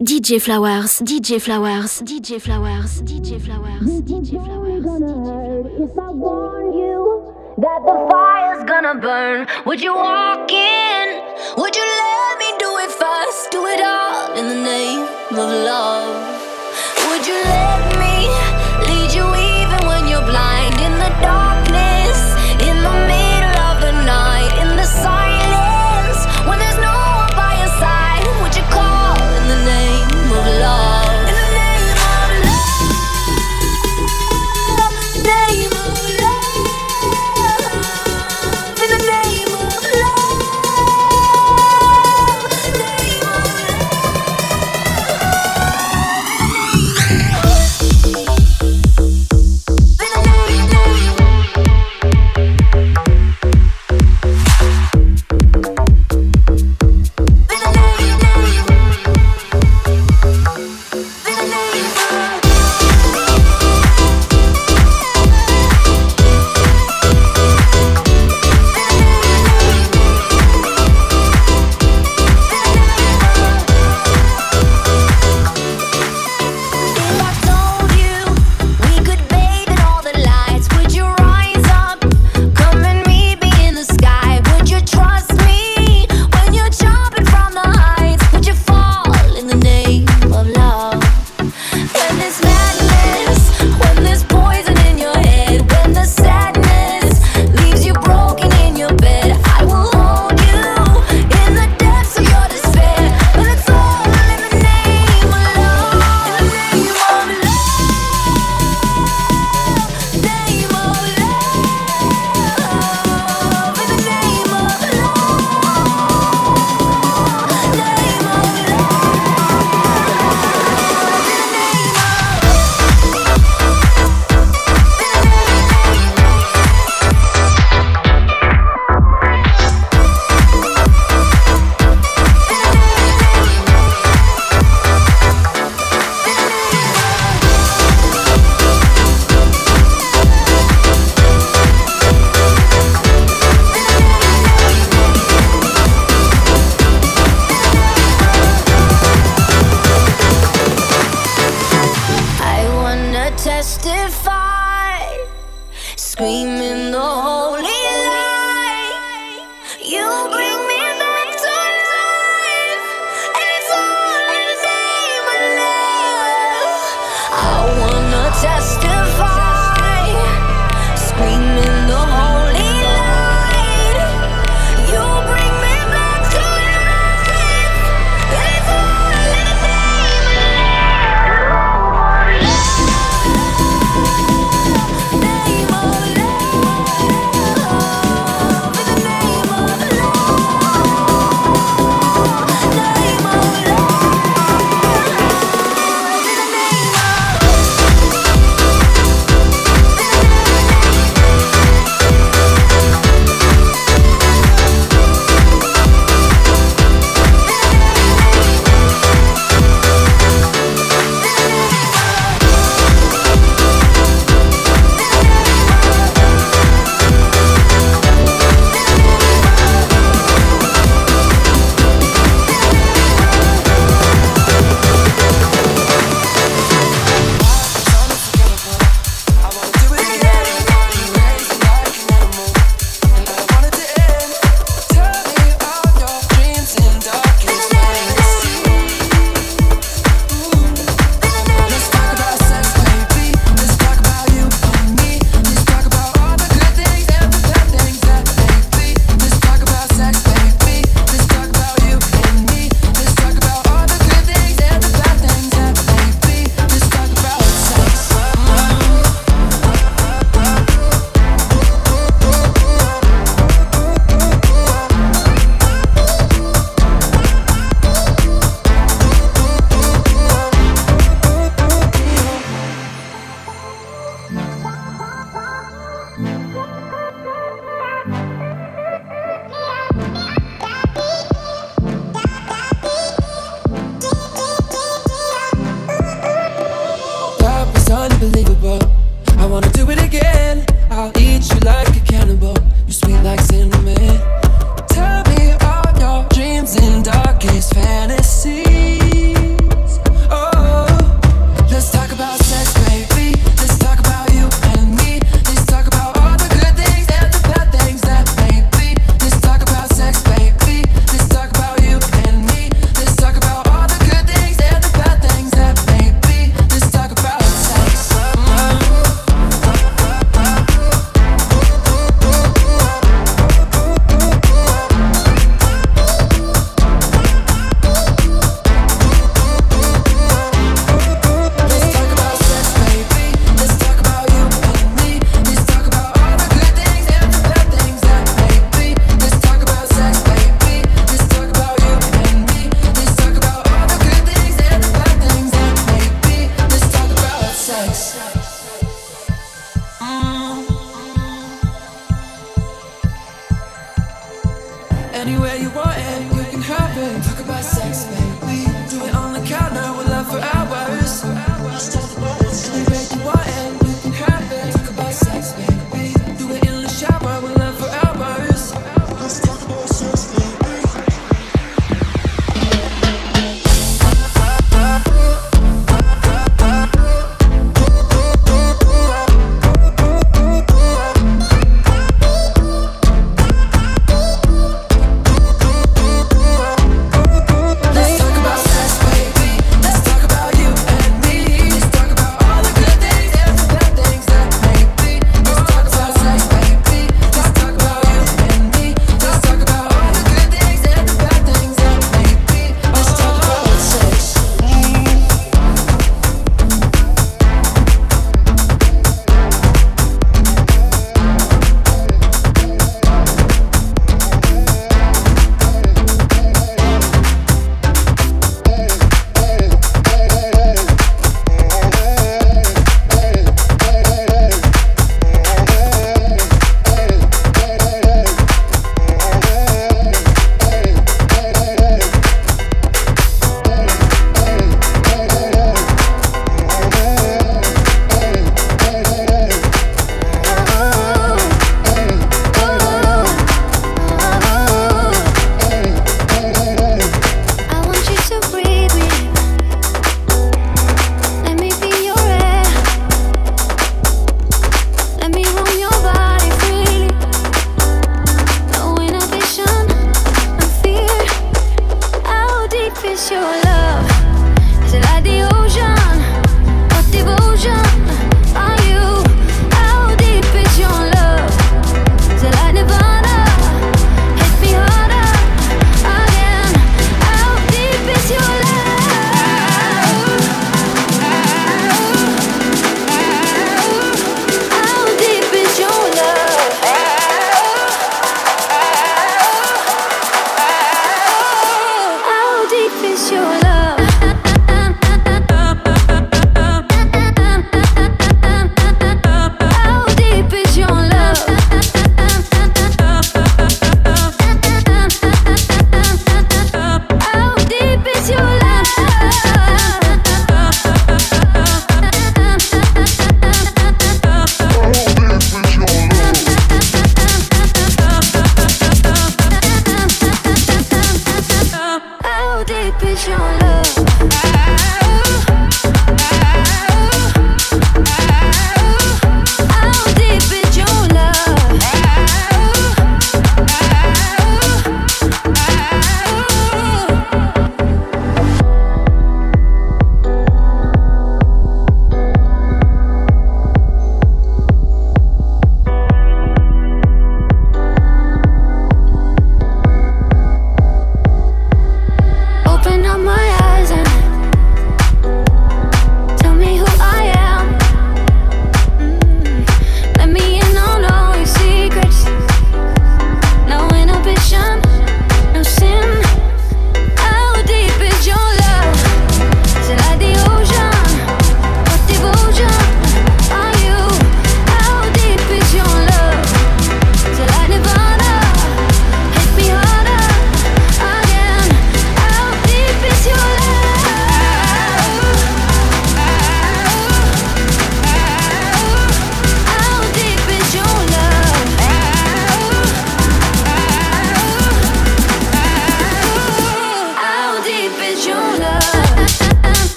DJ Flowers, DJ Flowers, DJ Flowers, DJ Flowers, DJ Flowers. If I warn you that the fire's gonna burn, would you walk in? Would you let me do it first? Do it all in the name of love. Would you let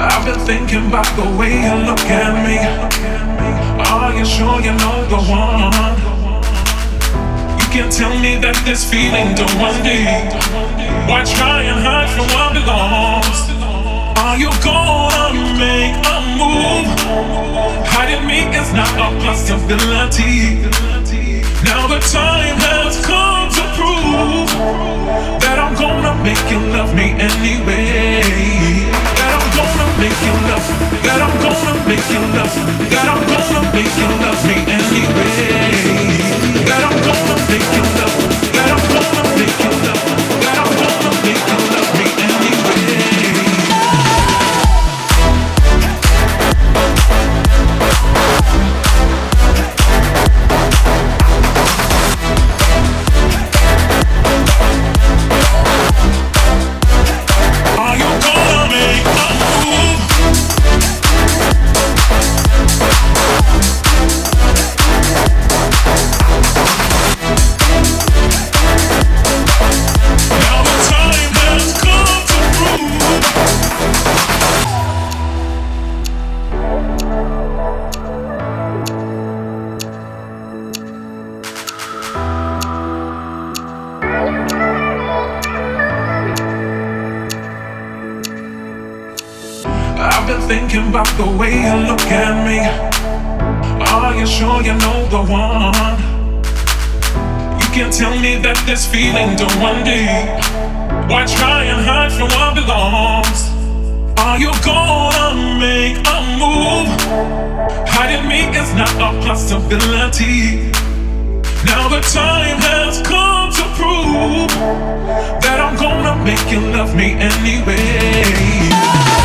I've been thinking about the way you look at me. Are you sure you know the one? You can't tell me that this feeling don't run deep. Why try and hide from what belongs? Are you gonna make a move? Hiding me is not a possibility. Now the time has come to prove that I'm gonna make you love me anyway make you love, that I'm gonna make that I'm gonna make me anyway. That I'm gonna make you love, that I'm gonna make you love, feeling don't run deep. Why try and hide from what belongs? Are you gonna make a move? Hiding me is not a possibility. Now the time has come to prove that I'm gonna make you love me anyway.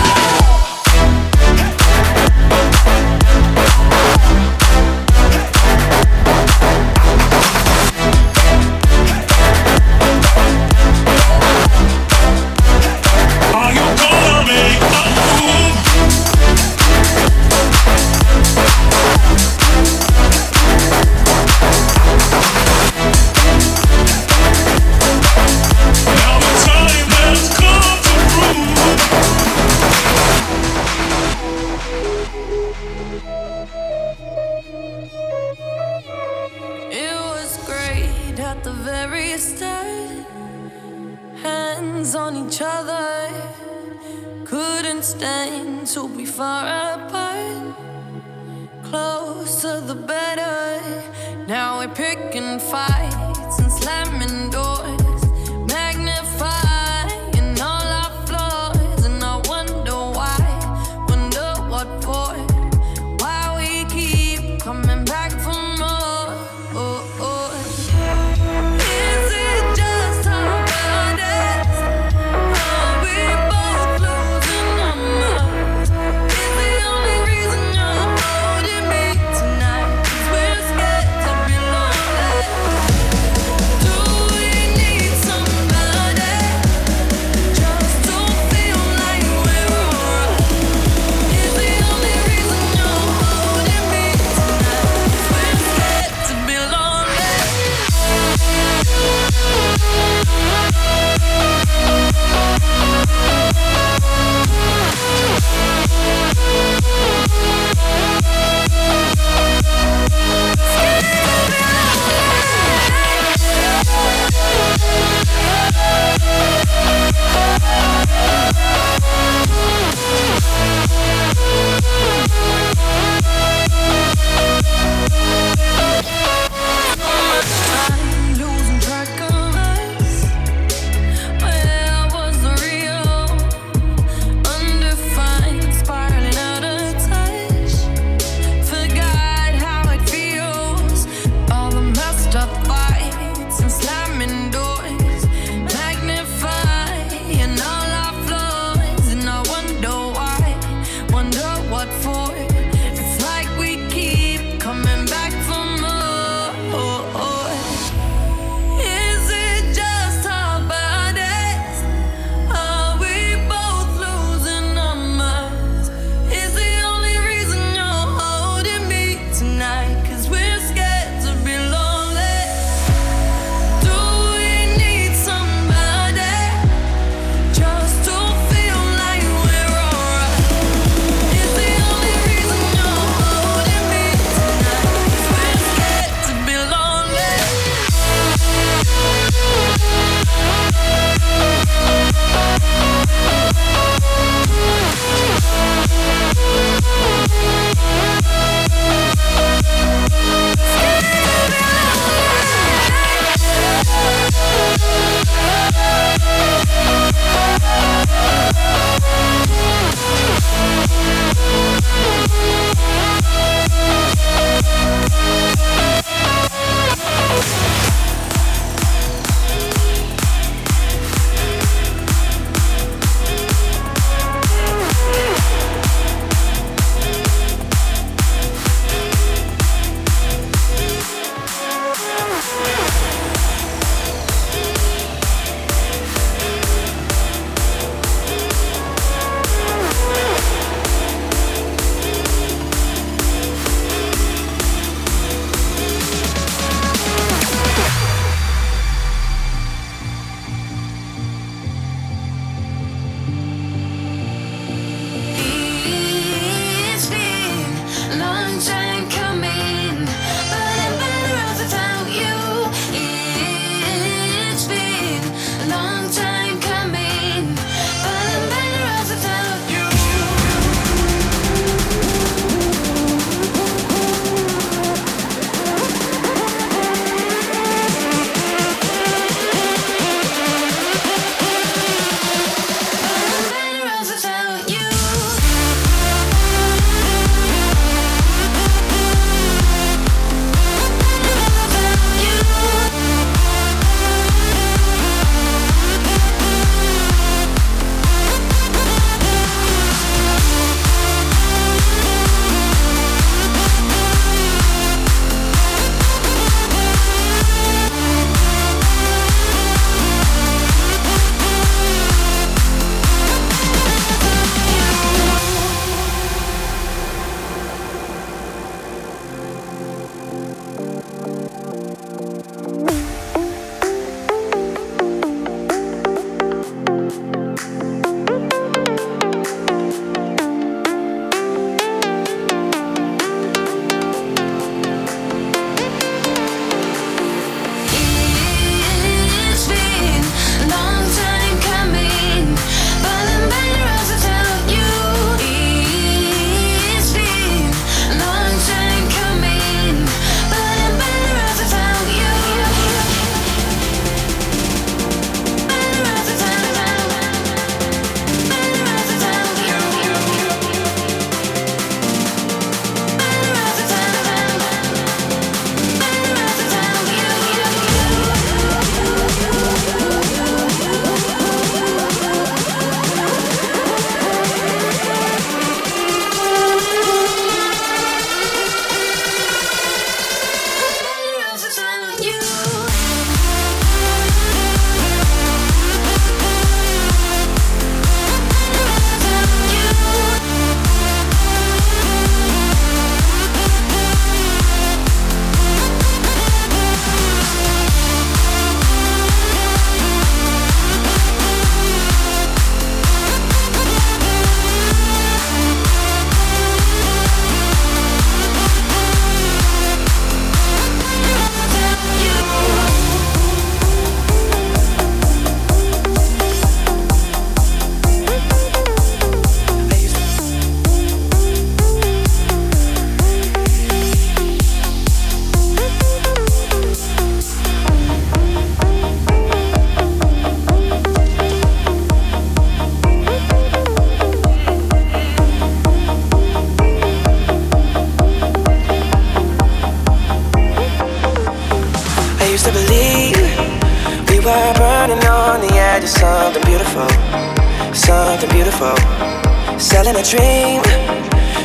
Dream,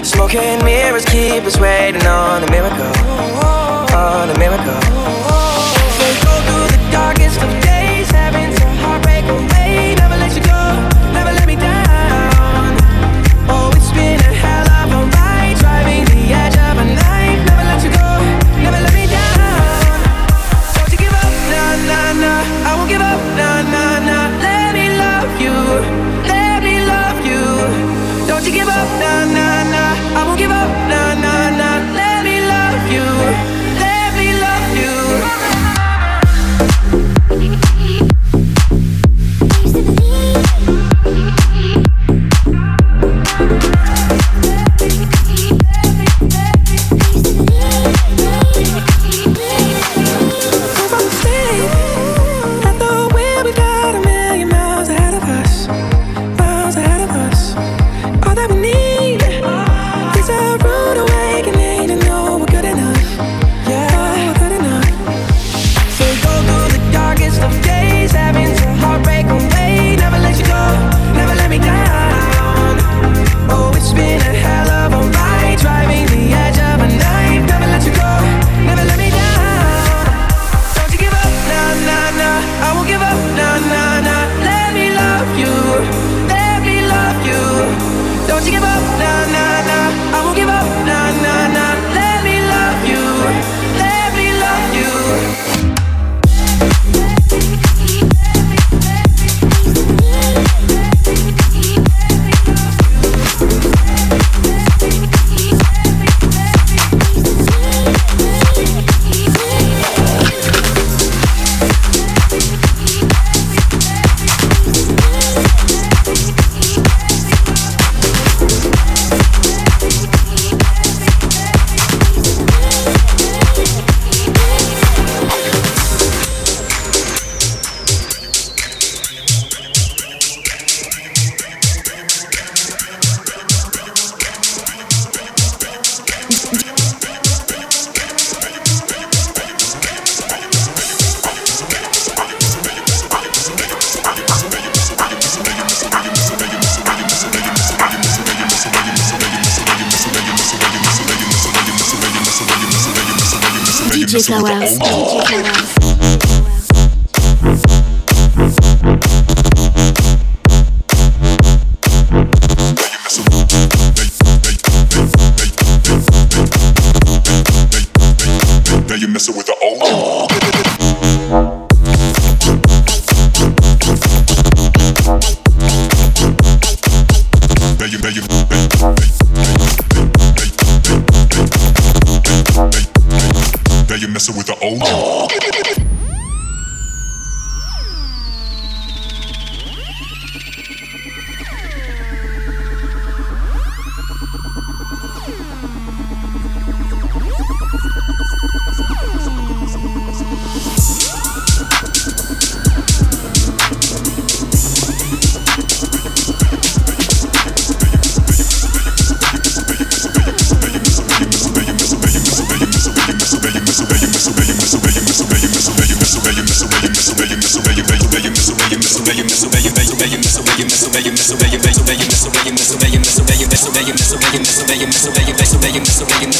smoking mirrors keep us waiting on a miracle, on a miracle. They go through the darkest of days, DJ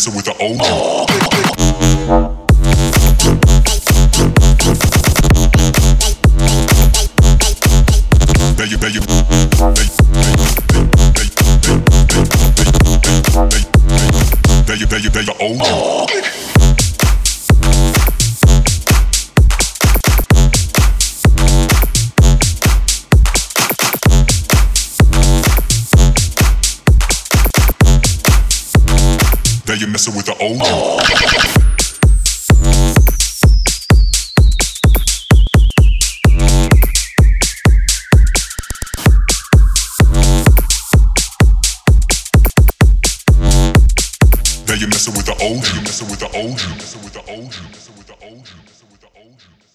messing with the old. Belgique.